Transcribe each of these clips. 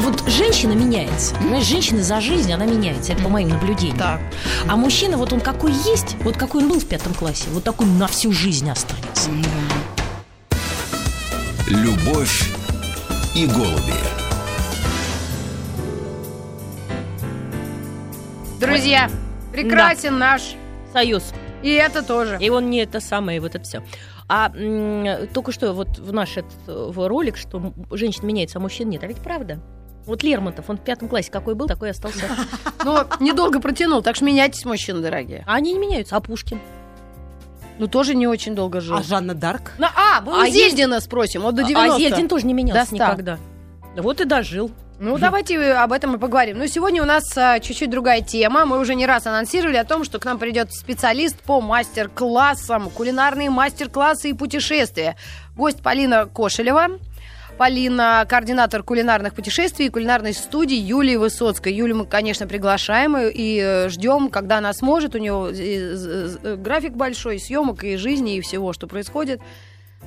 Вот женщина меняется. Понимаешь, женщина за жизнь, она меняется. Это по моим наблюдениям. Так. А мужчина, вот он какой есть, вот какой он был в пятом классе, вот такой на всю жизнь останется. Любовь и голуби. Друзья, прекрасен наш. Союз. И это тоже. И он не это самое, вот это все. А м, только что вот в наш этот, э, в ролик, что женщина меняется, а мужчин нет. А ведь правда. Вот Лермонтов, он в пятом классе какой был, такой и остался. Но недолго протянул, так что меняйтесь, мужчины дорогие. А они не меняются, а Пушкин? Ну, тоже не очень долго жил. А Жанна Дарк? Ну, а, мы у А Зельдина спросим, вот до 90 А Зельдин тоже не менялся До ста. никогда. Вот и дожил. Ну, давайте об этом и поговорим. Ну, сегодня у нас а, чуть-чуть другая тема. Мы уже не раз анонсировали о том, что к нам придет специалист по мастер-классам, кулинарные мастер-классы и путешествия. Гость Полина Кошелева. Полина, координатор кулинарных путешествий и кулинарной студии Юлии Высоцкой. Юлю мы, конечно, приглашаем и, э, ждем, когда она сможет. У нее э, з- график большой съемок и жизни, и всего, что происходит.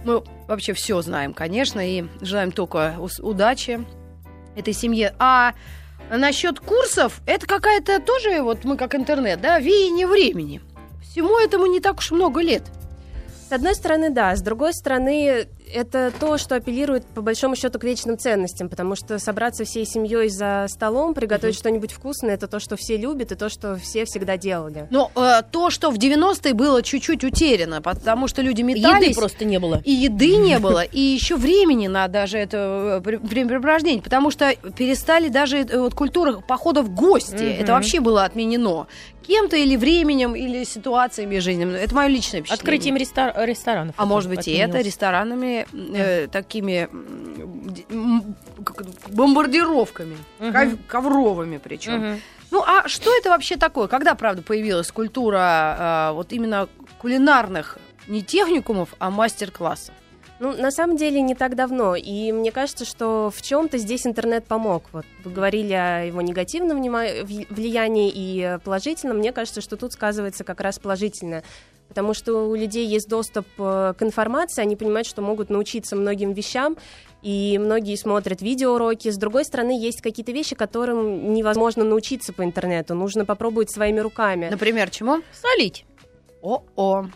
Мы вообще все знаем, конечно, и желаем только удачи этой семье. А насчет курсов, это какая-то тоже, вот мы как интернет, да, веяние времени. Всему этому не так уж много лет. С одной стороны, да. С другой стороны, это то, что апеллирует по большому счету к вечным ценностям, потому что собраться всей семьей за столом, приготовить что-нибудь вкусное, это то, что все любят и то, что все всегда делали. Но э, то, что в 90-е было чуть-чуть утеряно, потому что люди метались. Еды просто не было. И еды не было, и еще времени на даже это э, пре- времяпрепровождение, потому что перестали даже э, вот культура похода в гости. Это вообще было отменено. Кем-то или временем, или ситуациями жизненными. Это мое личное впечатление. Открытием рестор- ресторанов. А может быть и это отменилось. Э, такими бомбардировками, ков- ковровыми причем. Мгм. Ну а что это вообще такое? Когда, правда, появилась культура а, вот именно кулинарных не техникумов, а мастер-классов? Ну, на самом деле, не так давно. И мне кажется, что в чем-то здесь интернет помог. Вот вы говорили о его негативном влиянии и э, положительном. Мне кажется, что тут сказывается как раз положительное. Потому что у людей есть доступ э, к информации, они понимают, что могут научиться многим вещам, и многие смотрят видеоуроки. С другой стороны, есть какие-то вещи, которым невозможно научиться по интернету. Нужно попробовать своими руками. Например, чему? Солить. О-о.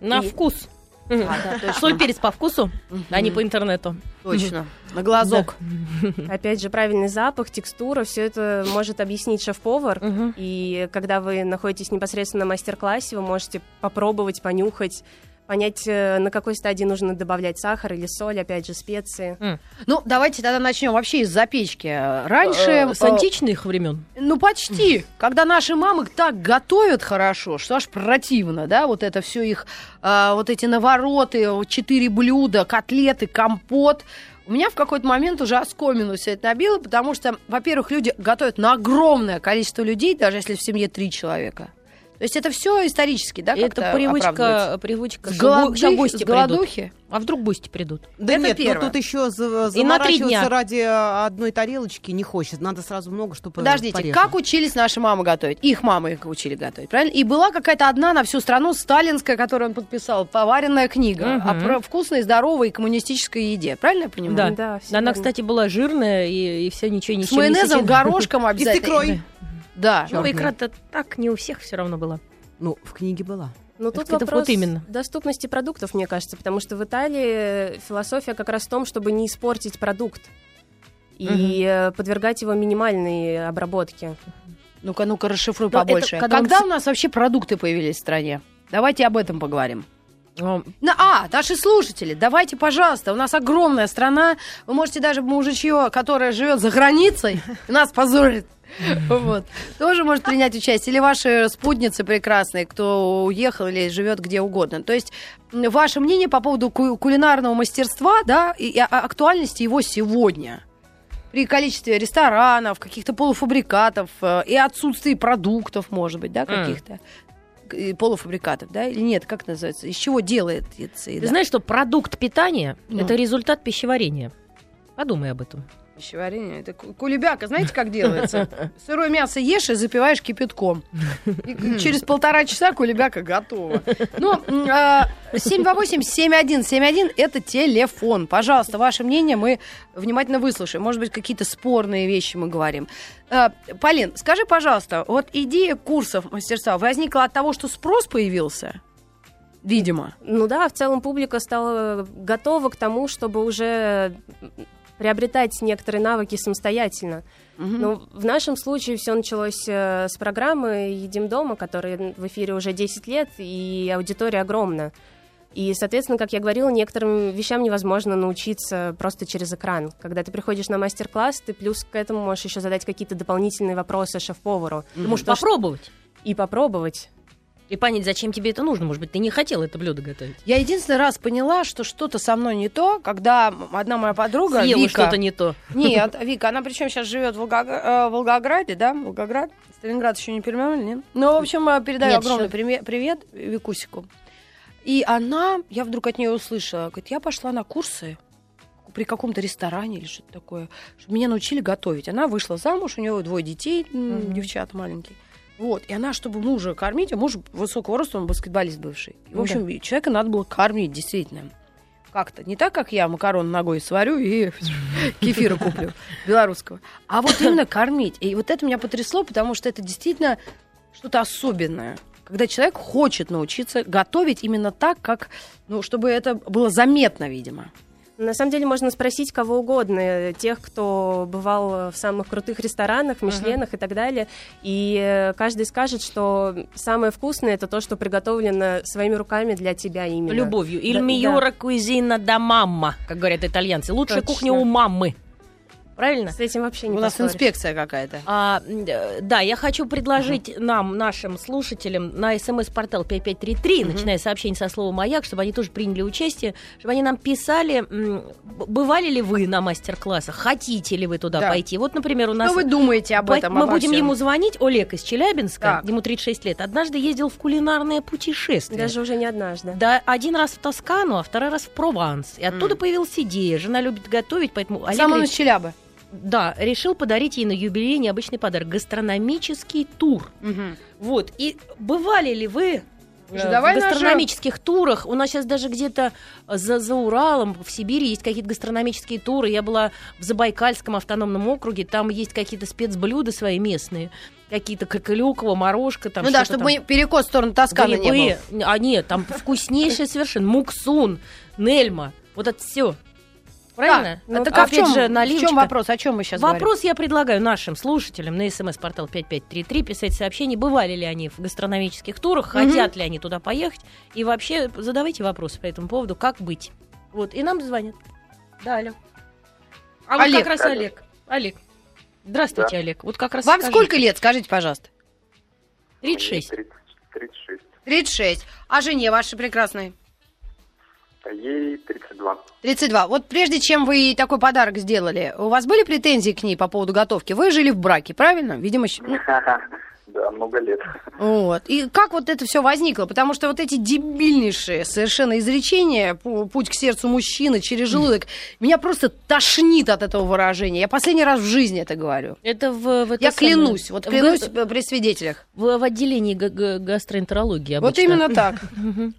На вкус. А. Соль, перец по вкусу, а не по интернету. Точно. На глазок. Опять же, правильный запах, текстура, все это может объяснить шеф-повар. И когда вы находитесь непосредственно на мастер-классе, вы можете попробовать, понюхать, понять, э, на какой стадии нужно добавлять сахар или соль, опять же, специи. Ну, давайте тогда начнем вообще из запечки. Раньше... Э, С э, античных времен. Ну, почти. Когда наши мамы так готовят хорошо, что аж противно, да, вот это все их, вот эти навороты, четыре блюда, котлеты, компот. У меня в какой-то момент уже оскомину все это набило, потому что, во-первых, люди готовят на огромное количество людей, даже если в семье три человека. То есть это все исторически, да, Это привычка, привычка. С что го- голоды- ща гости с придут. голодухи? А вдруг гости придут? Да Это нет, первое. но тут еще за- И на три заморачиваться ради одной тарелочки не хочется. Надо сразу много, чтобы Подождите, пореже. как учились наши мамы готовить? Их мамы их учили готовить, правильно? И была какая-то одна на всю страну сталинская, которую он подписал, поваренная книга Мгм. о про- вкусной, здоровой коммунистической еде. Правильно я понимаю? Да. Да, Она, кстати, была жирная и, и все ничего не С майонезом, горошком И с обязательно. икрой. Да. Ну, Чёрная. икра-то так не у всех все равно была. Ну, в книге была. Но Это тут вот вопрос именно. доступности продуктов, мне кажется, потому что в Италии философия как раз в том, чтобы не испортить продукт и э, подвергать его минимальной обработке. Ну-ка, ну-ка, расшифруй Но это побольше. когда Когда, он у нас вообще продукты появились в стране? Давайте об этом поговорим. На- а, наши слушатели, давайте, пожалуйста, у нас огромная страна. Вы можете даже мужичье, которое живет за границей, нас позорит. Вот. Тоже может принять участие. Или ваши спутницы прекрасные, кто уехал или живет где угодно. То есть ваше мнение по поводу ку- кулинарного мастерства, да, и а- актуальности его сегодня. При количестве ресторанов, каких-то полуфабрикатов э, и отсутствии продуктов, может быть, да, каких-то полуфабрикатов, да, или нет, как называется, из чего делается Ты еда? знаешь, что продукт питания Ну. это результат пищеварения. Подумай об этом. Пищеварение. Это ку- кулебяка, знаете, как делается? Сырое мясо ешь и запиваешь кипятком. И через полтора часа кулебяка готова. Ну, м, а, 728-7171 это телефон. Пожалуйста, ваше мнение мы внимательно выслушаем. Может быть, какие-то спорные вещи мы говорим. А, Полин, скажи, пожалуйста, вот идея курсов мастерства возникла от того, что спрос появился? Видимо. Ну да, в целом публика стала готова к тому, чтобы уже приобретать некоторые навыки самостоятельно. Ну, в нашем случае все началось э, с программы «Едим дома», которая в эфире уже 10 лет, и аудитория огромна. И, соответственно, как я говорила, некоторым вещам невозможно научиться просто через экран. Когда ты приходишь на мастер-класс, ты плюс к этому можешь еще задать какие-то дополнительные вопросы шеф-повару. Ты можешь Потому что- попробовать. И попробовать. И понять, зачем тебе это нужно. Может быть, ты не хотел это блюдо готовить. Я единственный раз поняла, что что-то со мной не то, когда одна моя подруга, Съела Вика, что-то не то. Нет, Вика, она причем сейчас живет в Волгогра- э, Волгограде, да? Волгоград. Сталинград еще не переименовали, нет? Ну, в общем, э, передаю Нет, огромный еще. привет Викусику. И она, я вдруг от нее услышала, говорит, я пошла на курсы при каком-то ресторане или что-то такое, чтобы меня научили готовить. Она вышла замуж, у нее двое детей, Мгм. девчата маленькие. Вот, и она, чтобы мужа кормить, а муж высокого роста, он баскетболист бывший. В Ну общем, человека надо было кормить, действительно. Как-то. Не так, как я макарон ногой сварю и кефира куплю белорусского. А вот именно кормить. И вот это меня потрясло, потому что это действительно что-то особенное. Когда человек хочет научиться готовить именно так, как, ну, чтобы это было заметно, видимо. На самом деле можно спросить кого угодно, э, тех, кто бывал в самых крутых ресторанах, Мишленах и так далее, и э, каждый скажет, что самое вкусное это то, что приготовлено своими руками для тебя именно. Любовью. Иль Да, миора кузина да мамма, как говорят итальянцы. Лучшая Точно. кухня у маммы. Правильно? С этим вообще не У нас поспоришь. инспекция какая-то. А, э, да, я хочу предложить нам, нашим слушателям, на смс-портал 5533, начиная сообщение со словом «Маяк», чтобы они тоже приняли участие, чтобы они нам писали, бывали ли вы на мастер-классах, хотите ли вы туда Да. пойти. Вот, например, у нас... Что вы думаете об этом? Мы обо будем всем? ему звонить. Олег из Челябинска, Так. ему 36 лет, однажды ездил в кулинарное путешествие. Даже уже не однажды. Да, один раз в Тоскану, а второй раз в Прованс. И оттуда М. появилась идея. Жена любит готовить, поэтому Олег Сам он из Челябы. Да, решил подарить ей на юбилей необычный подарок. Гастрономический тур. Вот. И бывали ли вы э, Слушай, давай в гастрономических турах? У нас сейчас даже где-то за, за Уралом, в Сибири есть какие-то гастрономические туры. Я была в Забайкальском автономном округе. Там есть какие-то спецблюда свои местные. Какие-то кракалюкова, морожка. Там ну да, чтобы там. перекос в сторону Тосканы не был. А нет, там вкуснейшее совершенно. Муксун, Нельма. Вот это все. Правильно? Так, Ну, так а в опять чем, же, в чем вопрос? О чем мы сейчас говорим? Вопрос я предлагаю нашим слушателям на смс-портал 5533 писать сообщение, бывали ли они в гастрономических турах, Мгм. хотят ли они туда поехать, и вообще задавайте вопросы по этому поводу, как быть. Вот, и нам звонят. Да, алло. А вот Олег. как раз Олег. Олег. Здравствуйте, Олег. Вот как раз Вам скажите. сколько лет, скажите, пожалуйста? 36. 30, 36. 36. А жене вашей прекрасной? Ей 32. 32. Вот прежде чем вы ей такой подарок сделали, у вас были претензии к ней по поводу готовки? Вы жили в браке, правильно? Видимо, Да, много лет. вот. И как вот это все возникло? Потому что вот эти дебильнейшие совершенно изречения, пу- путь к сердцу мужчины через желудок, меня просто тошнит от этого выражения. Я последний раз в жизни это говорю. Это в, в это Я самое- клянусь, вот в клянусь га- при свидетелях. В, в отделении га- га- гастроэнтерологии Вот обычно. именно так.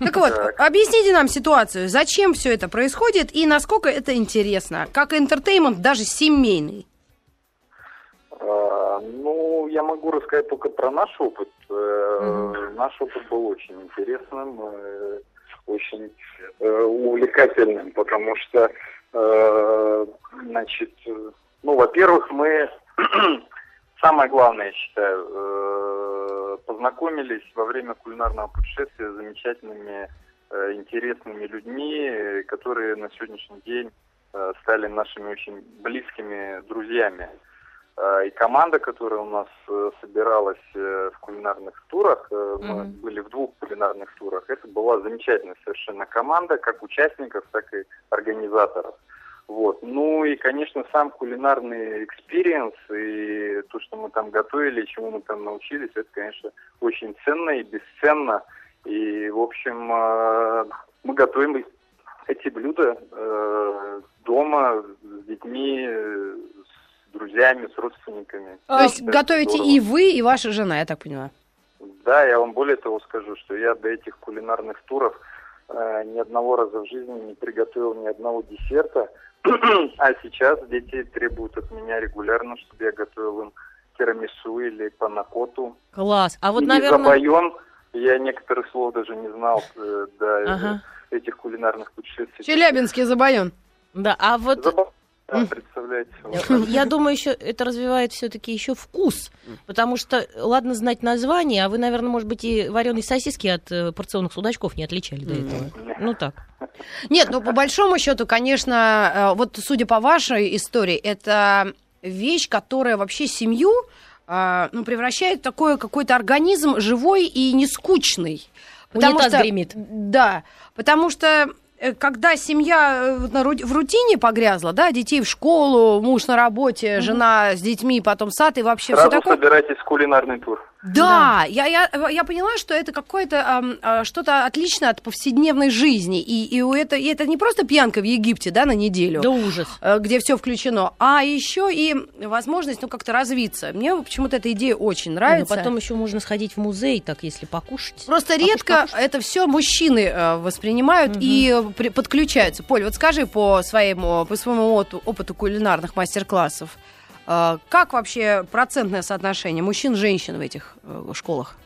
Так вот, объясните нам ситуацию, зачем все это происходит и насколько это интересно, как интертеймент даже семейный. А, Ну, я могу рассказать только про наш опыт. Э, Наш опыт был очень интересным, э, очень э, увлекательным, потому что, значит, ну, во-первых, мы, самое главное, я считаю, познакомились во время кулинарного путешествия с замечательными, интересными людьми, которые на сегодняшний день стали нашими очень близкими друзьями. Э, И команда, которая у нас э, собиралась э, в кулинарных турах, э, мы Мгм. были в двух кулинарных турах, это была замечательная совершенно команда, как участников, так и организаторов. Вот. Ну и, конечно, сам кулинарный experience и то, что мы там готовили, чему мы там научились, это, конечно, очень ценно и бесценно. И, в общем, мы готовим эти блюда дома с детьми, друзьями, с родственниками. То есть Это готовите здорово. и вы, и ваша жена, я так понимаю. Да, я вам более того скажу, что я до этих кулинарных туров э, ни одного раза в жизни не приготовил ни одного десерта, а сейчас дети требуют от меня регулярно, чтобы я готовил им тирамису или панакоту. Класс. А вот, или наверное... забайон. Я некоторых слов даже не знал э, до Ага. этих кулинарных путешествий. Челябинский забоен. Да, а вот Забавно, да, представляете. вот. я думаю, еще это развивает все-таки еще вкус. Потому что, ладно знать название, а вы, наверное, может быть, и вареные сосиски от э, порционных судачков не отличали до этого. Ну так. Нет, ну по большому счету, конечно, э, вот судя по вашей истории, это вещь, которая вообще семью э, ну, превращает в такой какой-то организм живой и не скучный. Унитаз гремит. Да, потому что когда семья э, в рутине погрязла, да, детей в школу, муж на работе, жена с детьми, потом сад и вообще все Сразу такое. собирайтесь в кулинарный тур. Да, Я, я, я поняла, что это какое-то а, что-то отличное от повседневной жизни. И, и, у это, и это не просто пьянка в Египте, да, на неделю. Да ужас. э, где все включено, а еще и возможность, ну, как-то развиться. Мне почему-то эта идея очень Ну, нравится. потом еще можно сходить в музей, так, если покушать. Просто Покушать, редко покушать. это все мужчины э, воспринимают и э, при- подключаются. Поль, вот скажи по своему, по своему опыту, кулинарных мастер-классов, э, как вообще процентное соотношение мужчин-женщин в этих э, школах?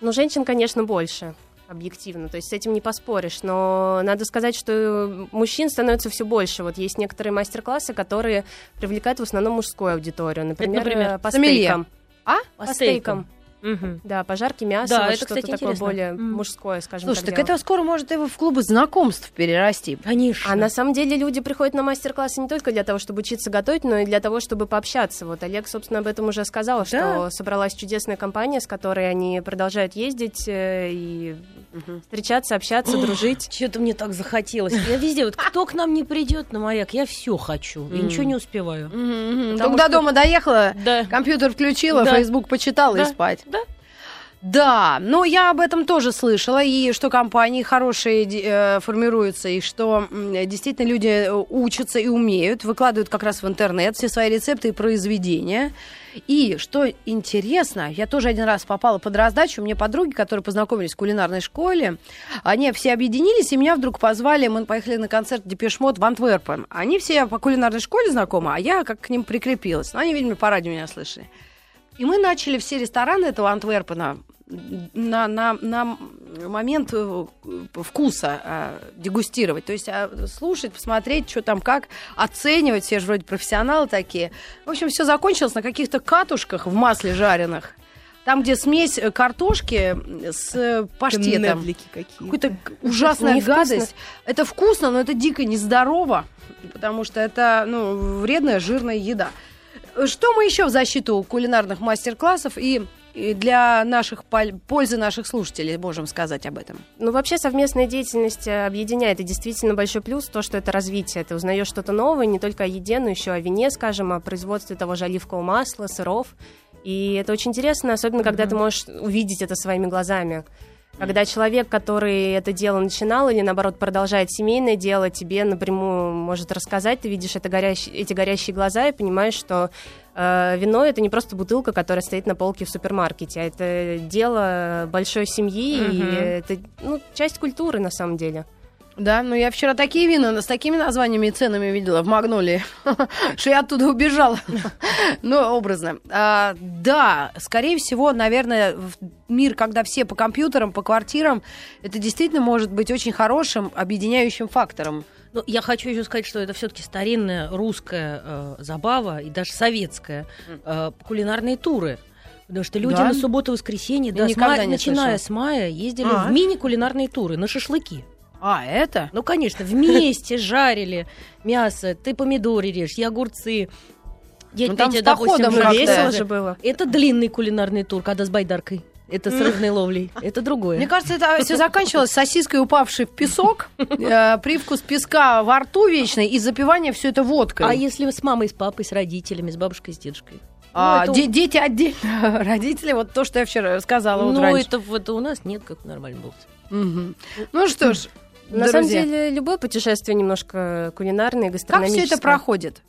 Ну, женщин, конечно, больше объективно, то есть с этим не поспоришь, но надо сказать, что мужчин становится все больше. Вот есть некоторые мастер-классы, которые привлекают в основном мужскую аудиторию, например, например, э, по сомелье. стейкам. А? По стейкам. Мгм. Да, пожарки мяса, Да, вот это, что-то кстати, такое интересно. более Мгм. мужское, скажем Слушай, так. так дело. это скоро может и в клубы знакомств перерасти. Конечно. А на самом деле люди приходят на мастер-классы не только для того, чтобы учиться готовить, но и для того, чтобы пообщаться. Вот Олег, собственно, об этом уже сказал, что собралась чудесная компания, с которой они продолжают ездить э, и встречаться, общаться, дружить. Что-то мне так захотелось. Я везде, вот кто к нам не придет на маяк, я все хочу. Я ничего не успеваю. Потому Только до дома доехала, Да. компьютер включила, Да. Facebook почитала и Да. спать. Да. Но я об этом тоже слышала, и что компании хорошие э, формируются, и что м, действительно люди э, учатся и умеют, выкладывают как раз в интернет все свои рецепты и произведения. И что интересно, я тоже один раз попала под раздачу, мне подруги, которые познакомились в кулинарной школе, они все объединились, и меня вдруг позвали, мы поехали на концерт Депешмот в Антверпен. Они все по кулинарной школе знакомы, а я как к ним прикрепилась. Но они, видимо, по радио меня слышали. И мы начали все рестораны этого Антверпена на, на, на момент э, вкуса э, дегустировать. То есть э, слушать, посмотреть, что там как, оценивать. Все же вроде профессионалы такие. В общем, все закончилось на каких-то катушках в масле жареных. Там, где смесь э, картошки с э, паштетом. Какие. Какая-то г- ужасная Невкусно. гадость. Это вкусно, но это дико нездорово, потому что это ну, вредная жирная еда. Что мы еще в защиту кулинарных мастер-классов и для наших пол- пользы наших слушателей можем сказать об этом? Ну, вообще совместная деятельность э, объединяет, и действительно большой плюс то, что это развитие. Ты узнаешь что-то новое не только о еде, но еще о вине, скажем, о производстве того же оливкового масла, сыров. И это очень интересно, особенно когда ты можешь увидеть это своими глазами. Когда человек, который это дело начинал или, наоборот, продолжает семейное дело, тебе напрямую может рассказать, ты видишь это горящ- эти горящие глаза и понимаешь, что вино — это не просто бутылка, которая стоит на полке в супермаркете, а это дело большой семьи, и Мгм. это ну, часть культуры на самом деле. Да, ну я вчера такие вина с такими названиями и ценами видела в Магнолии, что я оттуда убежала. Ну, образно. А, Да, скорее всего, наверное, мир, когда все по компьютерам, по квартирам, это действительно может быть очень хорошим объединяющим фактором. Ну, я хочу еще сказать, что это все-таки старинная русская э, забава и даже советская э, кулинарные туры. Потому что люди Да? на субботу воскресенье, Я да, с мая- начиная слышала. с мая, ездили А. в мини-кулинарные туры на шашлыки. А, это? Ну, конечно, вместе жарили мясо, ты помидоры режь, я огурцы. Дядь Ну, там Петя, с допустим, походом. Весело же было. Это длинный кулинарный тур, когда с байдаркой. Это с рыбной ловлей. Это другое. Мне кажется, это все заканчивалось сосиской, упавшей в песок, э, привкус песка во рту вечный и запивание все это водкой. А если с мамой, с папой, с родителями, с бабушкой, с дедушкой? А, Ну, это- де- дети отдельно, родители, вот то, что я вчера сказала вот ну, раньше. это вот у нас нет, как нормально было. Мгм. Ну что ж, На самом друзья. деле, любое путешествие немножко кулинарное, Как гастрономическое. все это проходит?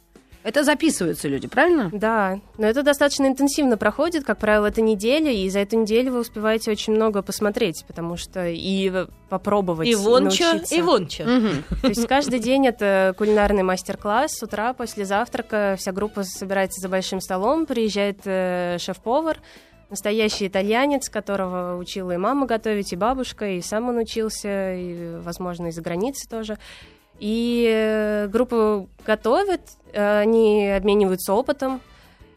Это записываются люди, правильно? Да, но это достаточно интенсивно проходит, как правило, это неделя, и за эту неделю вы успеваете очень много посмотреть, потому что и попробовать, И вон чё, научиться. и вон чё. То есть каждый день это кулинарный мастер-класс. С утра после завтрака вся группа собирается за большим столом, приезжает э, шеф-повар, настоящий итальянец, которого учила и мама готовить, и бабушка, и сам он учился, и, возможно, из-за границы тоже. И э, группа готовит, э, они обмениваются опытом,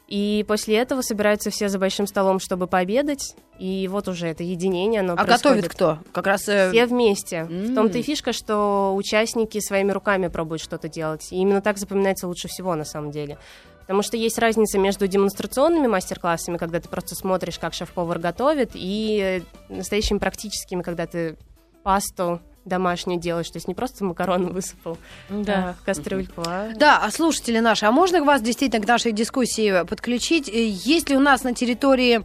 и после этого собираются все за большим столом, чтобы пообедать. И вот уже это единение, оно А происходит. готовит кто? Как раз... э, Все вместе. В том-то и фишка, что участники своими руками пробуют что-то делать. И именно так запоминается лучше всего, на самом деле. Потому что есть разница между демонстрационными мастер-классами, когда ты просто смотришь, как шеф-повар готовит, и э, настоящими практическими, когда ты пасту домашнюю делаешь, то есть не просто макароны высыпал Да. а, в кастрюльку, а Да, а слушатели наши, а можно вас действительно к нашей дискуссии подключить? Э, Есть ли у нас на территории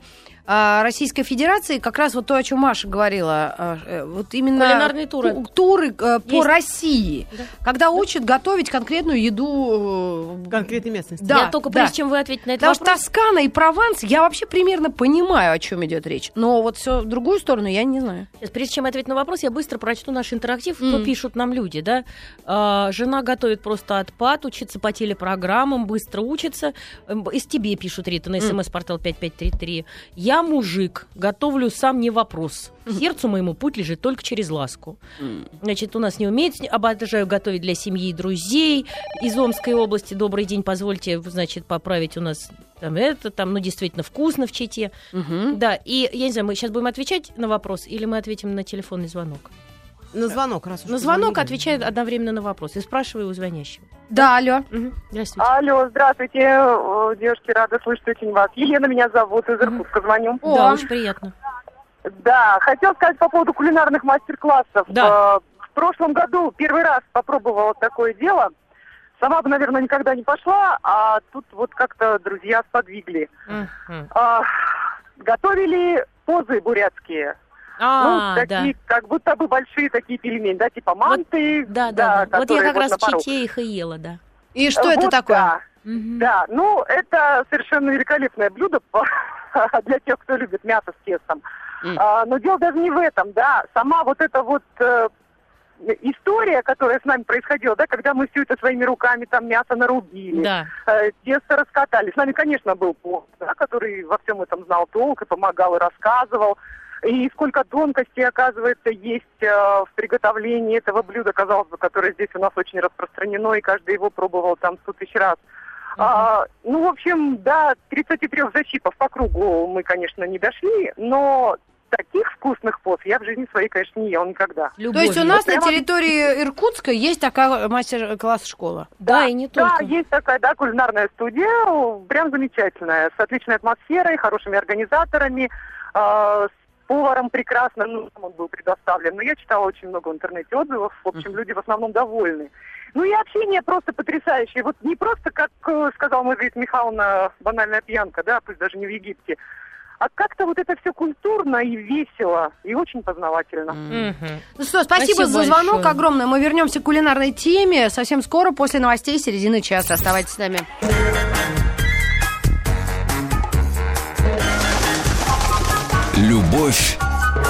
Российской Федерации как раз вот то, о чем Маша говорила, а, э, вот именно Кулинарные туры. ту- туры э, по Есть. России, Да. когда учат готовить конкретную еду. э, Конкретной местности. Да, Я только да. прежде чем вы ответите на этот Потому что вопрос, Тоскана и Прованс, я вообще примерно понимаю, о чем идет речь. Но вот все в другую сторону я не знаю. Сейчас, прежде чем ответить на вопрос, я быстро прочту наш интерактив, что Мгм. пишут нам люди, да. А, жена готовит просто отпад, учится по телепрограммам, быстро учится. Эм, Из тебе пишут, Рита, на смс-портал 5533. Я мужик, готовлю сам не вопрос. Сердцу моему путь лежит только через ласку. Значит, у нас не умеет, обожаю готовить для семьи и друзей. Из Омской области, добрый день, позвольте, значит, поправить у нас там это, там, ну, действительно вкусно в Чите. Мгм. Да, и я не знаю, мы сейчас будем отвечать на вопрос или мы ответим на телефонный звонок? На звонок, раз уж На звонок позвонили. отвечает одновременно на вопрос и спрашиваю у звонящего. Да, алло. Мгм. Здравствуйте. Алло, здравствуйте, девушки, рада слышать очень вас. Елена меня зовут, из Иркутска звоню. Да, О. очень приятно. Да, хотел сказать по поводу кулинарных мастер-классов. Да. Э, В прошлом году первый раз попробовала такое дело. Сама бы, наверное, никогда не пошла, а тут вот как-то друзья сподвигли. Мгм. А, Готовили позы бурятские. А, ну, такие, как будто бы большие такие пельмени, да, типа манты. да. Да, да, да. Вот я как раз на в. Чите их и ела, да. И что это Вот такое? да. Мгм. Да, ну это совершенно великолепное блюдо для тех, кто любит мясо с тестом. М. А, но дело даже не в этом, да. Сама вот эта вот э, история, которая с нами происходила, да, когда мы все это своими руками там мясо нарубили, Да. э, тесто раскатали. С нами, конечно, был повар, да, который во всем этом знал толк и помогал и рассказывал. И сколько тонкостей, оказывается, есть э, в приготовлении этого блюда, казалось бы, которое здесь у нас очень распространено, и каждый его пробовал там сто тысяч раз. А, ну, в общем, до 33 защипов по кругу мы, конечно, не дошли, но таких вкусных поз я в жизни своей, конечно, не ела никогда. То есть у Любовью. нас на прямо- территории Иркутска есть такая мастер-класс школа. Да, и не Да, только. есть такая, да, кулинарная студия, прям замечательная, с отличной атмосферой, хорошими организаторами, э, с поваром прекрасно, ну, он был предоставлен. Но я читала очень много в интернете отзывов, в общем, люди в основном довольны. Ну и общение просто потрясающее. Вот не просто, как э, сказал Маргарита Михайловна, банальная пьянка, да, пусть даже не в Египте, а как-то вот это все культурно и весело, и очень познавательно. Мгм. Ну что, спасибо, Спасибо за звонок большое. огромное. Мы вернемся к кулинарной теме совсем скоро, после новостей середины часа. Оставайтесь с нами. Любовь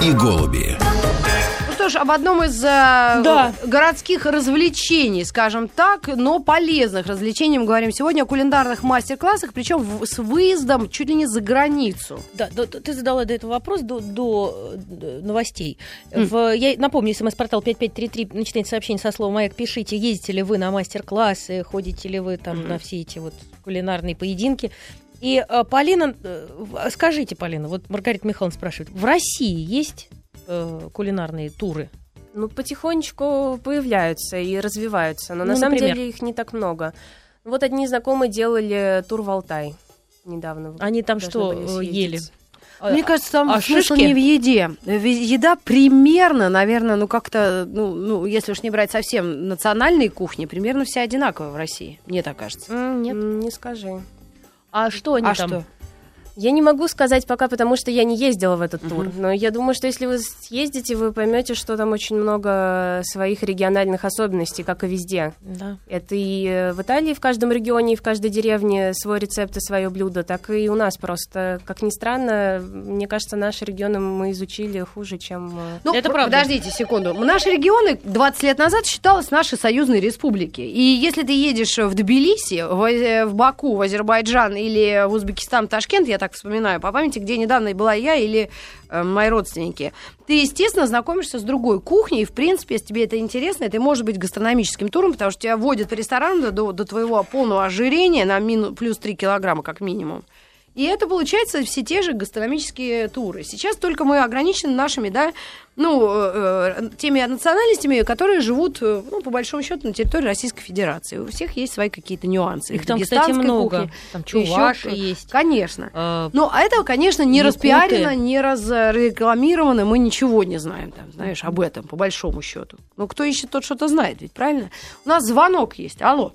и голуби. Ну что ж, об одном из э, Да. городских развлечений, скажем так, но полезных развлечений мы говорим сегодня о кулинарных мастер-классах, причем в- с выездом чуть ли не за границу. Да, да, ты задала до этого вопрос, до, до, э, новостей. В, я напомню, смс-портал 5533, начинайте сообщение со словом «Маяк», пишите, ездите ли вы на мастер-классы, ходите ли вы там на все эти вот кулинарные поединки. И э, Полина, э, скажите, Полина, вот Маргарита Михайловна спрашивает, в России есть э, кулинарные туры? Ну, потихонечку появляются и развиваются, но Ну, на самом например? деле их не так много. Вот одни знакомые делали тур в Алтай недавно. Они там что э, ели? Мне кажется, там а смысл шишки? не в еде. Еда примерно, наверное, ну как-то, ну, ну, если уж не брать совсем национальные кухни, примерно все одинаковые в России, мне так кажется. М, Нет. М, Не скажи. А что они а там? что? Я не могу сказать пока, потому что я не ездила в этот тур. Мгм. Но я думаю, что если вы съездите, вы поймете, что там очень много своих региональных особенностей, как и везде. Да. Это и э, в Италии в каждом регионе и в каждой деревне свой рецепт и свое блюдо, так и у нас просто. Как ни странно, мне кажется, наши регионы мы изучили хуже, чем... э, Ну, Это пр- правда. Подождите секунду. Наши регионы 20 лет назад считалось нашей союзной республики. И если ты едешь в Тбилиси, в, в Баку, в Азербайджан или в Узбекистан, Ташкент, я так вспоминаю по памяти, где недавно была я или э, мои родственники, ты, естественно, знакомишься с другой кухней. И, в принципе, если тебе это интересно, это может быть гастрономическим туром, потому что тебя водят по ресторанам до, до, твоего полного ожирения на мину, плюс 3 килограмма, как минимум. И это получается все те же гастрономические туры. Сейчас только мы ограничены нашими, да, ну, э, э, теми национальностями, которые живут, э, ну, по большому счету, на территории Российской Федерации. У всех есть свои какие-то нюансы. Их там, кстати, много. кухни. Там чуваши кто- есть. Конечно. Э, Ну, а это, конечно, не Якуты. распиарено, не разрекламировано, мы ничего не знаем, там, знаешь, об этом, по большому счету. Ну, кто ищет, тот что-то знает, ведь правильно? У нас звонок есть, алло.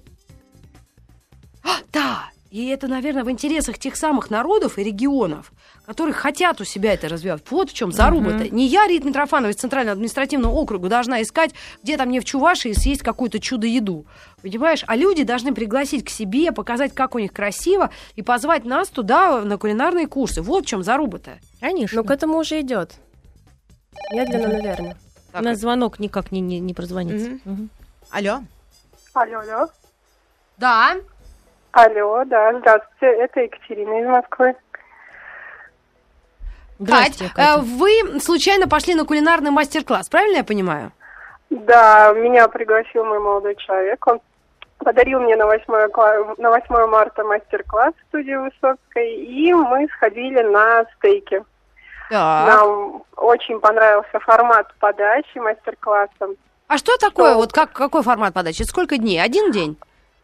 А, да, и это, наверное, в интересах тех самых народов и регионов, которые хотят у себя это развивать. Вот в чем заруба-то. Не я, Рит Митрофанова из Центрального административного округа, должна искать, где там мне в Чувашии съесть какую-то чудо-еду. Понимаешь? А люди должны пригласить к себе, показать, как у них красиво, и позвать нас туда на кулинарные курсы. Вот в чем заруба-то. Конечно. Ну, к этому уже идет. Медленно, наверное. У нас звонок никак не, не, не прозвонится. Мгм. Мгм. Алло. Алло, алло. Да. Алло, да, здравствуйте, это Екатерина из Москвы. Здрасте, Кать, Катя. э, вы случайно пошли на кулинарный мастер-класс, правильно я понимаю? Да, меня пригласил мой молодой человек. Он подарил мне на 8, кла- на 8 марта мастер-класс в студии Высоцкой, и мы сходили на стейки. Так. Нам очень понравился формат подачи мастер-класса. А что такое, Что? вот как, какой формат подачи? Сколько дней? Один день?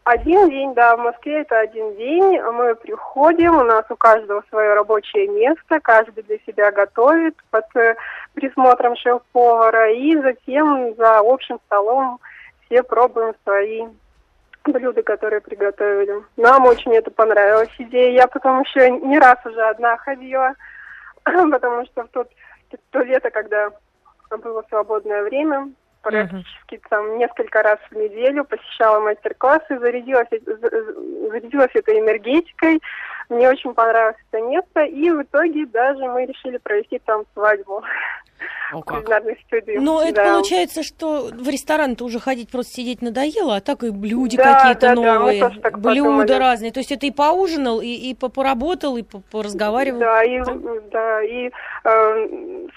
Один день, да, в Москве это один день. Мы приходим, у нас у каждого свое рабочее место, каждый для себя готовит под э, присмотром шеф-повара, и затем за общим столом все пробуем свои блюда, которые приготовили. Нам очень это понравилась идея. Я потом еще не раз уже одна ходила, потому что в тот, то лето, когда было свободное время, практически там несколько раз в неделю посещала мастер-классы, зарядилась, э- за- за- зарядилась этой энергетикой. Мне очень понравилось это место, и в итоге даже мы решили провести там свадьбу О, студии. Но это Да. получается, что в ресторан-то уже ходить просто сидеть надоело, а так и блюда Да, какие-то да, да, новые, так блюда подумали. разные. То есть это и поужинал, и, и по- поработал, и по- поразговаривал. Да, и, да, и э,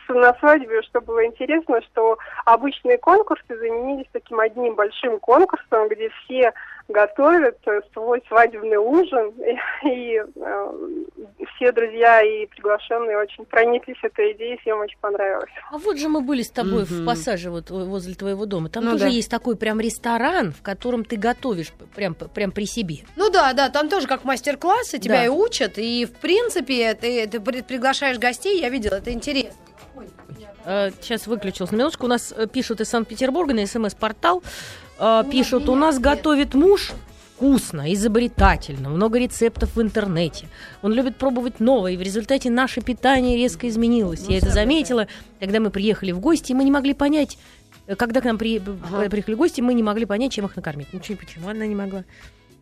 на свадьбе, что было интересно, что обычные конкурсы заменились таким одним большим конкурсом, где все готовят э, свой свадебный ужин, и, и, э, все друзья и приглашенные очень прониклись этой идеей, всем очень понравилось. А вот же мы были с тобой в Мгм. пассаже вот э, возле твоего дома. Там Ну тоже да. есть такой прям ресторан, в котором ты готовишь прям, прям при себе. Ну да, да, там тоже как мастер-классы, тебя Да. и учат, и в принципе ты, ты при- приглашаешь гостей, я видела, это интересно. Э, Сейчас выключилась на минуточку. У нас пишут из Санкт-Петербурга на СМС-портал. Э, Пишут, у нас готовит муж вкусно, изобретательно, много рецептов в интернете. Он любит пробовать новое, и в результате наше питание резко изменилось. Я это заметила, когда мы приехали в гости, и мы не могли понять, э, когда к нам при- э, приехали гости, мы не могли понять, чем их накормить. Ну, почему она не могла?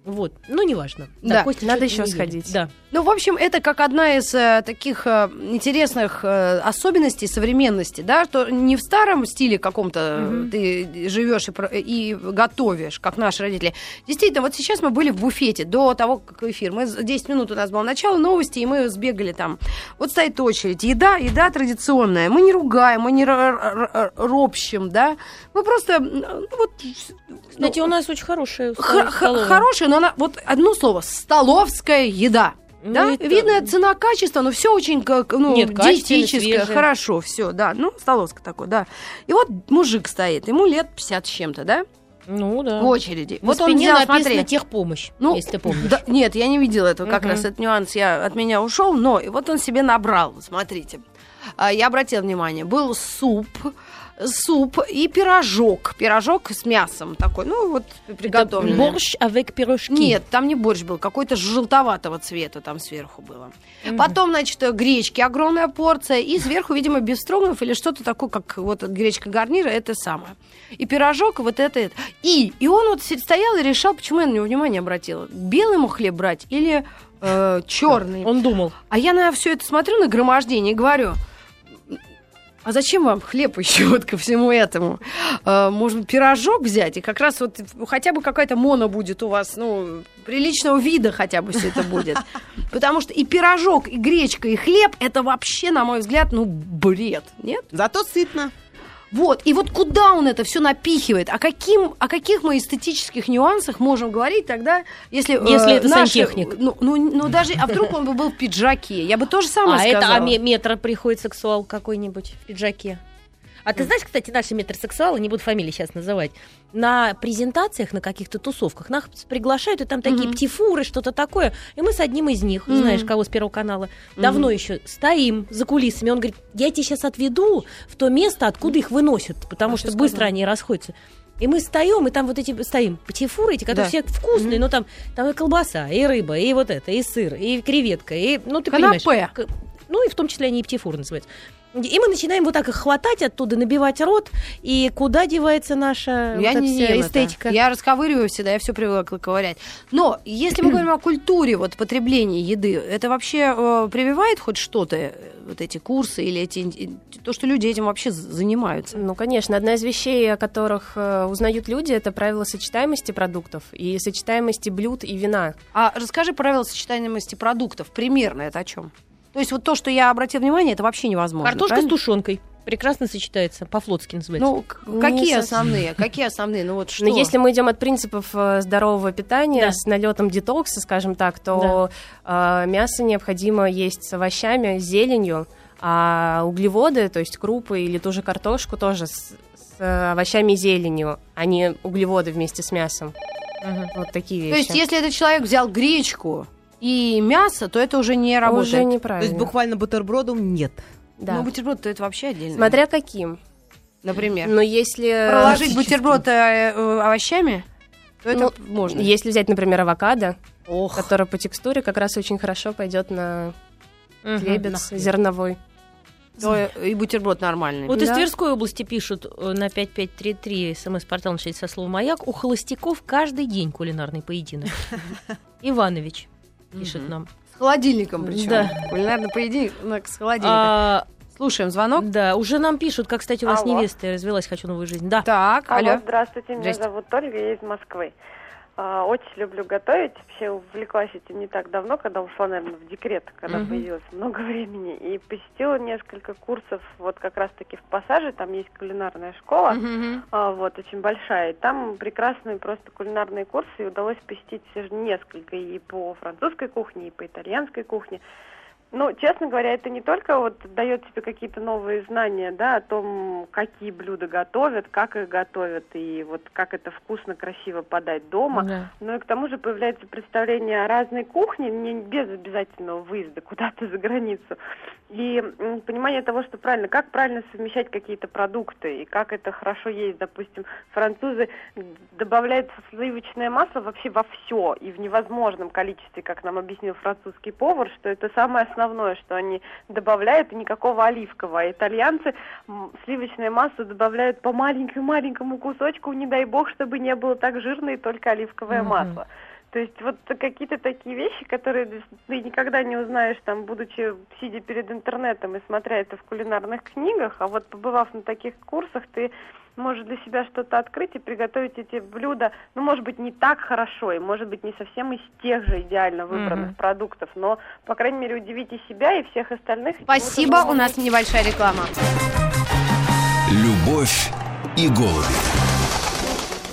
Вот, ну, неважно. Да, Костя надо еще сходить. Да. Ну, в общем, это как одна из э, таких э, интересных э, особенностей современности, да, что не в старом стиле каком-то э, ты живешь и, и готовишь, как наши родители. Действительно, вот сейчас мы были в буфете до того, как эфир. Мы, з- 10 минут у нас было начало новости, и мы сбегали там. Вот стоит очередь. Еда, еда традиционная. Мы не ругаем, мы не ропщим, да. Мы просто, ну, вот... Кстати, ну, у нас очень хорошая Х- хорошая, но она, вот одно слово, столовская еда. Ну, да, это- видно цена, качество, но все очень как, ну, Нет, диетическое, хорошо, все, да, ну, столовская такой, да. И вот мужик стоит, ему лет 50 с чем-то, да, Ну, да. в очереди. На вот он спине взял, написано смотри. техпомощь, Ну, если ты помнишь. да, нет, я не видела этого, как раз этот нюанс я, от меня ушел, но и вот он себе набрал, смотрите. А, Я обратила внимание, был суп, суп и пирожок. Пирожок с мясом такой, ну вот приготовленный. Борщ avec пирожки. Нет, там не борщ был, какой-то желтоватого цвета там сверху было. Потом, значит, гречки огромная порция, и сверху, видимо, бифстроганов или что-то такое, как вот гречка гарнира, это самое. И пирожок, вот это, это. И, и он вот стоял и решал, почему я на него внимание обратила. Белый ему хлеб брать или черный? Он думал. А я на все это смотрю, на громождение, и говорю, а зачем вам хлеб еще вот ко всему этому? А, может пирожок взять, и как раз вот хотя бы какая-то мона будет у вас, ну, приличного вида хотя бы все это будет. Потому что и пирожок, и гречка, и хлеб, это вообще, на мой взгляд, ну, бред, нет? Зато сытно. Вот, и вот куда он это все напихивает? О, каким, о каких мы эстетических нюансах можем говорить тогда, если... э, Если это наши- сантехник. Ну, ну, ну, даже, а вдруг он бы был в пиджаке? Я бы тоже самое А это сказала. а ме- метро приходит сексуал какой-нибудь в пиджаке. А ты знаешь, кстати, наши метросексуалы, не буду фамилии сейчас называть, на презентациях, на каких-то тусовках нас приглашают, и там такие птифуры, что-то такое. И мы с одним из них, знаешь, кого с Первого канала, давно еще стоим за кулисами. Он говорит, я тебя сейчас отведу в то место, откуда их выносят, потому что быстро они расходятся. И мы стоим, и там вот эти стоим птифуры, эти, которые Да. все вкусные, но там, там и колбаса, и рыба, и вот это, и сыр, и креветка, и, ну, ты Канапе. понимаешь. Ну, и в том числе они и птифуры называются. И мы начинаем вот так их хватать оттуда, набивать рот, и куда девается наша Я вот не вся ем это. эстетика? Я расковыриваю всегда, я все привыкла ковырять. Но если мы говорим о культуре вот потребления еды, это вообще э, прививает хоть что-то, э, вот эти курсы или эти, то, что люди этим вообще занимаются? Ну, конечно, одна из вещей, о которых э, узнают люди, это правило сочетаемости продуктов и сочетаемости блюд и вина. А расскажи правила сочетаемости продуктов. Примерно это о чем? То есть вот то, что я обратила внимание, это вообще невозможно. Картошка правильно? с тушенкой. Прекрасно сочетается, по-флотски называется. Ну, Не какие совсем. основные? Какие основные? Ну вот что? Но если мы идем от принципов э, здорового питания Да. с налетом детокса, скажем так, то э, мясо необходимо есть с овощами, с зеленью, а углеводы, то есть крупы или ту же картошку тоже с, с, овощами и зеленью, а не углеводы вместе с мясом. Вот такие вещи. То есть если этот человек взял гречку и мясо, то это уже не работает. уже То неправильно. есть буквально бутербродом нет. Да. Ну, бутерброд, то это вообще отдельно. Смотря каким. Например. Но если... Проложить бутерброд э, э, овощами, то это Ну, можно. Если взять, например, авокадо, Ох. который по текстуре как раз очень хорошо пойдет на Мгм. хлебец зерновой. То и бутерброд нормальный. Вот из Да. Тверской области пишут э, на 5533 смс-портал начать со слова «Маяк». У холостяков каждый день кулинарный поединок. Иванович пишет нам. С холодильником причем. Да. Кулинарный поединок с холодильником. А, Слушаем звонок. Да, уже нам пишут, как, кстати, у вас Алло. невеста развелась, хочу новую жизнь. Да. Так, Алло, алло. здравствуйте, меня Здрасте. зовут Ольга, я из Москвы. А, Очень люблю готовить. Вообще увлеклась этим не так давно, когда ушла, наверное, в декрет, когда Мгм. появилось много времени. И посетила несколько курсов вот как раз-таки в Пассаже. Там есть кулинарная школа, а, вот, очень большая. И там прекрасные просто кулинарные курсы. И удалось посетить все же несколько и по французской кухне, и по итальянской кухне. Ну, честно говоря, это не только вот дает тебе какие-то новые знания, да, о том, какие блюда готовят, как их готовят, и вот как это вкусно, красиво подать дома, Да. но и к тому же появляется представление о разной кухне, не без обязательного выезда куда-то за границу. И понимание того, что правильно, как правильно совмещать какие-то продукты, и как это хорошо есть. Допустим, французы добавляют сливочное масло вообще во все, и в невозможном количестве, как нам объяснил французский повар, что это самое основное, что они добавляют, никакого оливкового. А итальянцы сливочное масло добавляют по маленькому-маленькому кусочку, не дай бог, чтобы не было так жирно и только оливковое Мгм. масло. То есть вот какие-то такие вещи, которые ты никогда не узнаешь, там, будучи сидя перед интернетом и смотря это в кулинарных книгах, а вот побывав на таких курсах, ты можешь для себя что-то открыть и приготовить эти блюда, ну, может быть, не так хорошо, и, может быть, не совсем из тех же идеально выбранных Мгм. продуктов, но, по крайней мере, удивите себя и всех остальных. Спасибо, у нас небольшая реклама. Любовь и голуби.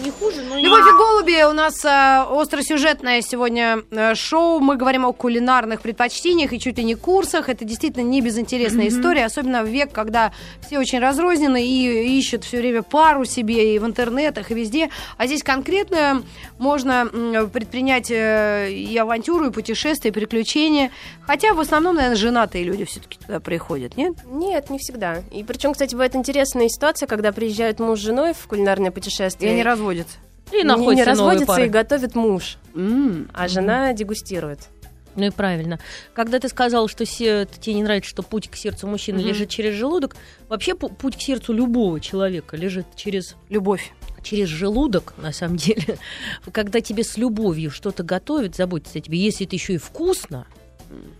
Не хуже, но Любовь и голуби у нас э, остросюжетное сегодня э, шоу. Мы говорим о кулинарных предпочтениях и чуть ли не курсах. Это действительно не безинтересная история, особенно в век, когда все очень разрознены и ищут все время пару себе и в интернетах, и везде. А здесь конкретно можно м, предпринять э, и авантюру, и путешествия, и приключения. Хотя в основном, наверное, женатые люди все-таки туда приходят, нет? Нет, не всегда. И причем, кстати, бывает интересная ситуация, когда приезжают муж с женой в кулинарное И путешествие. они разводятся. И не, находятся не новые разводятся пары. и готовит муж, М. а жена дегустирует. Ну и правильно. Когда ты сказал, что се- тебе не нравится, что путь к сердцу мужчины Мгм. лежит через желудок, вообще пу- путь к сердцу любого человека лежит через Любовь. через желудок, на самом деле. Когда тебе с любовью что-то готовят, заботятся о тебе, если это еще и вкусно,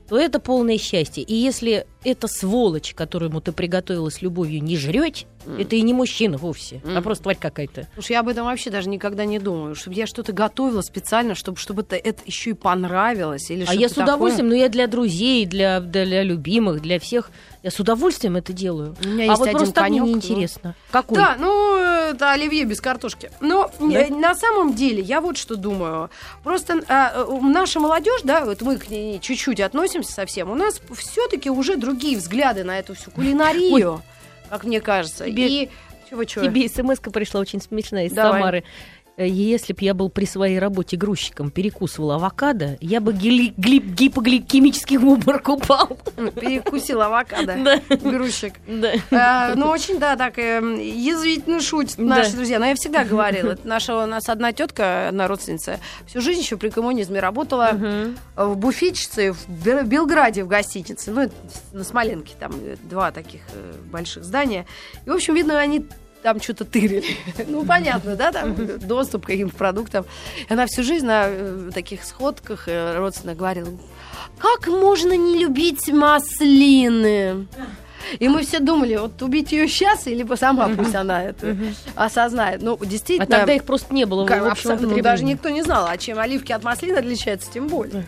то это полное счастье. И если эта сволочь, которую ты приготовила с любовью, не жрет, это и не мужчина вовсе, а Мгм. просто тварь какая-то. Слушай, я об этом вообще даже никогда не думаю. Чтобы я что-то готовила специально, чтобы, чтобы это, это еще и понравилось. Или А я с что-то такое. удовольствием, ну я для друзей, для, для любимых, для всех, я с удовольствием это делаю. У меня а есть вот один просто так мне конёк, ну. неинтересно. Какой? Да, ну, это оливье без картошки. Но э, на самом деле, я вот что думаю. Просто а, э, наша молодежь, да, вот мы к ней чуть-чуть относимся совсем, у нас все-таки уже другие взгляды на эту всю кулинарию, как мне кажется. Тебе- И чего, чего? Тебе смс пришла очень смешная из Давай. Самары. Э, Если бы я был при своей работе грузчиком, перекусывал авокадо, я бы гли- гипогликемический обморок упал. М, Перекусил авокадо. Да. Грузчик. Да. А, ну, очень, да, так эм, язвительно шутят Да. наши друзья. Но я всегда говорила, наша, у нас одна тетка, одна родственница, всю жизнь еще при коммунизме работала Мгм. в буфетчице в Бел- Белграде в гостинице. Ну, на Смоленке, там э, два таких э, больших здания. И, в общем, видно, они там что-то тырили. Ну, понятно, да, там доступ к каким-то продуктам. Она всю жизнь на э, таких сходках э, родственно говорила, как можно не любить маслины? И мы все думали, вот убить ее сейчас, или сама пусть она это осознает. Ну, А действительно... тогда их просто не было в Как- абсолютно, ну, даже никто не знал, а чем оливки от маслины отличаются, тем более.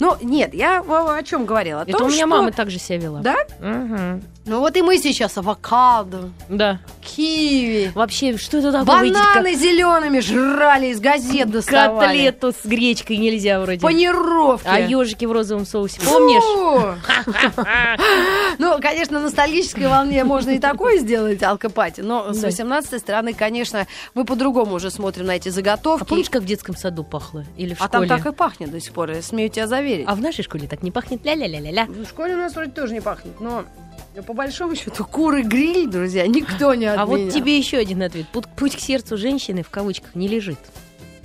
Ну, нет, я о, о чем говорила? О Это том, у меня что- мама так же себя вела. Да? Мгм. Ну вот и мы сейчас авокадо, Да. киви, Вообще, что это такое? Видите, бананы зелеными жрали, из газет доставали. Котлету с гречкой нельзя вроде. Панировки. А ежики в розовом соусе, помнишь? Ну, конечно, на ностальгической волне можно и такое сделать, алкопати, но с Да. 18 стороны, конечно, мы по-другому уже смотрим на эти заготовки. А помнишь, как в детском саду пахло? Или в А там школе? так и пахнет до сих пор, я смею тебя заверить. А в нашей школе так не пахнет ля-ля-ля-ля-ля. В школе у нас вроде тоже не пахнет, но но по большому счету куры гриль, друзья, никто не А вот отменял. тебе еще один ответ. Путь, путь к сердцу женщины в кавычках не лежит.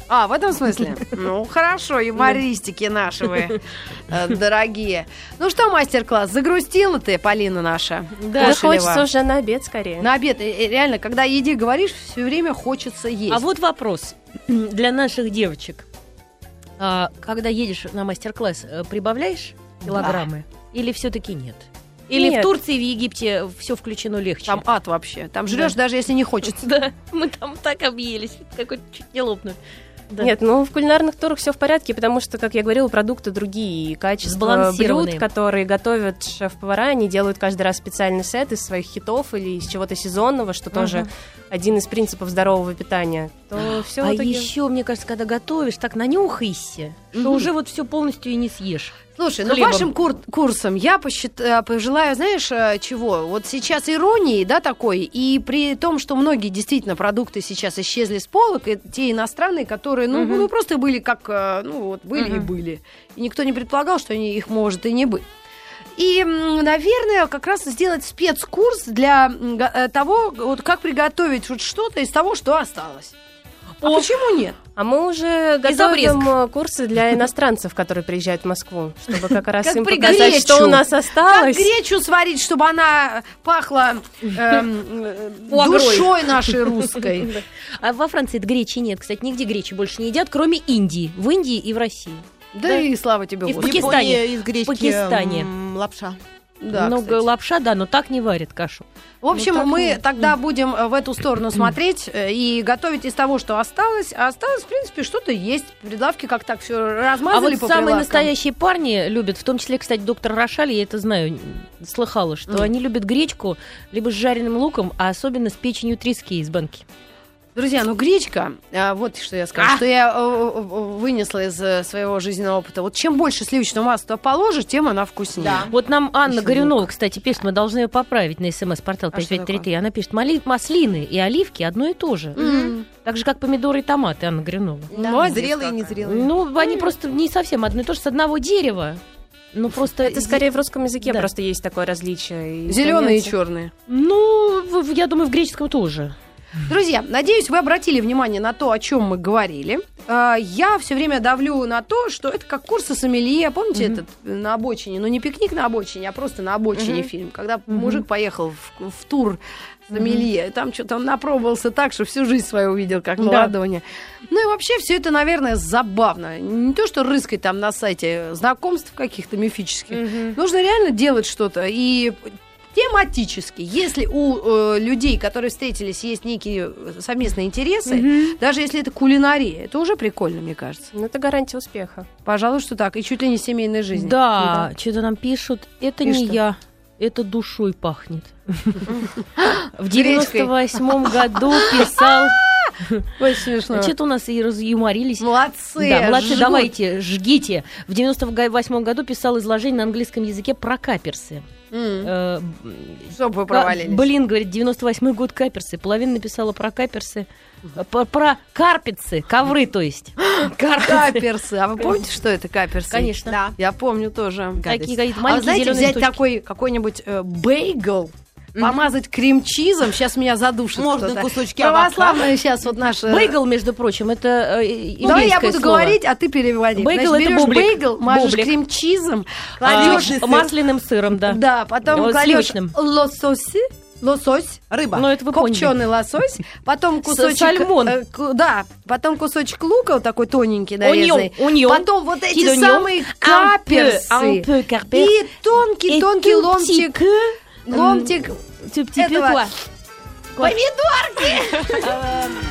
А, в этом смысле? Ну, хорошо, юмористики наши вы, э, дорогие. Ну что, мастер-класс, загрустила ты, Полина наша? Да, Кошелева? хочется уже на обед скорее. На обед, э, э, реально, когда о еде говоришь, все время хочется есть. А вот вопрос для наших девочек. А, когда едешь на мастер-класс, прибавляешь килограммы или все-таки нет? Или Нет. в Турции в Египте все включено легче? Там ад вообще. Там жрешь, Да. даже если не хочется. Да, мы там так объелись, какой-то чуть не лопнули. Да. Нет, ну в кулинарных турах все в порядке, потому что, как я говорила, продукты другие, и качество блюд, которые готовят шеф-повара, они делают каждый раз специальный сет из своих хитов или из чего-то сезонного, что тоже один из принципов здорового питания. То все а еще, мне кажется, когда готовишь, так нанюхайся, что Мгм. уже вот все полностью и не съешь. Слушай, ну вашим кур- курсом я посчит- э, пожелаю, знаешь, э, чего? Вот сейчас иронии, да, такой, и при том, что многие действительно продукты сейчас исчезли с полок, и те иностранные, которые, ну, Мгм. ну просто были как, ну, вот были и Мгм. были. И никто не предполагал, что они, их может и не быть. И, наверное, как раз сделать спецкурс для э, того, вот как приготовить вот что-то из того, что осталось. А О. почему нет? А мы уже готовим э, курсы для иностранцев, которые приезжают в Москву, чтобы как раз Как им показать, гречу. что у нас Как осталось. гречу сварить, чтобы она пахла эм, душой нашей русской. А во Франции это гречи нет. Кстати, нигде гречи больше не едят, кроме Индии. В Индии и в России. Да и слава тебе, И в Господи. Пакистане. Япония из гречки Пакистане. м, лапша. Да, Много кстати. лапша, да, но так не варят кашу. В общем, Ну, так мы нет. тогда будем э, в эту сторону смотреть э, и готовить из того, что осталось. А осталось, в принципе, что-то есть. Прилавки как так все размазали а вот по самые прилавкам. настоящие парни любят, в том числе, кстати, доктор Рошаль, я это знаю, слыхала, что Мгм. они любят гречку либо с жареным луком, а особенно с печенью трески из банки. Друзья, ну гречка, а, вот что я скажу, что я э, э, вынесла из э, своего жизненного опыта. Вот чем больше сливочного масла туда положишь, тем она вкуснее. Да. Вот нам Анна Ещё Горюнова, кстати, пишет, мы должны ее поправить на смс-портал А что 5533. Она пишет, «Мали- маслины и оливки одно и то же. М. Так же, как помидоры и томаты, Анна Горюнова. Молодец Зрелые и незрелые. Ну, они просто не совсем одно и то же, с одного дерева. Ну, просто... Это скорее в русском языке Да. просто есть такое различие. Зеленые и черные. Ну, я думаю, в греческом тоже. Друзья, надеюсь, вы обратили внимание на то, о чем мы говорили. А, Я все время давлю на то, что это как курсы сомелье. Помните этот э, на обочине? Ну, не пикник на обочине, а просто на обочине фильм. Когда мужик поехал в, в тур сомелье, там что-то он напробовался так, что всю жизнь свою увидел, как на Да. ладони. Ну и вообще все это, наверное, забавно. Не то, что рыскать там на сайте знакомств каких-то мифических. Нужно реально делать что-то. И тематически, если у э, людей, которые встретились, есть некие э, совместные интересы, даже если это кулинария, это уже прикольно, мне кажется. Ну, это гарантия успеха. Пожалуй, что так. И чуть ли не семейной жизни. Да, что-то нам пишут. Это И не что? я. Это душой пахнет. В Гречкой. 98 году писал... Очень смешно. Что-то у нас и разъюморились. Молодцы. Да, молодцы, жгут. давайте, жгите. В 98 году писал изложение на английском языке про каперсы. М, Э, Чтоб вы провалились. Блин, говорит, 98 год каперсы. Половина написала про каперсы. Э, Про, про карпицы, ковры, то есть. Каперсы. А вы помните, что это каперсы? Конечно. Да. Я помню тоже. Такие какие-то А вы маленькие знаете, взять штучки. такой какой-нибудь э, бейгл, помазать крем-чизом, сейчас меня задушит Можно кто-то. кусочки Православные сейчас вот наши... Бейгл, между прочим, это э, Давай я буду слово. говорить, а ты переводи. Бейгл Значит, это берешь бублик. бейгл, мажешь Бублик. крем-чизом, А, кладешь... масляным сыром, да. Да, потом Вот кладешь сливочным. лососи, лосось, Рыба. Ну, это вы поняли. копченый лосось, потом кусочек... сальмон. э, ку- да, потом кусочек лука вот такой тоненький нарезанный. онион. Потом вот эти самые Un peu, каперсы. un peu. И тонкий-тонкий ломтик, petit ломтик этого- помидорки.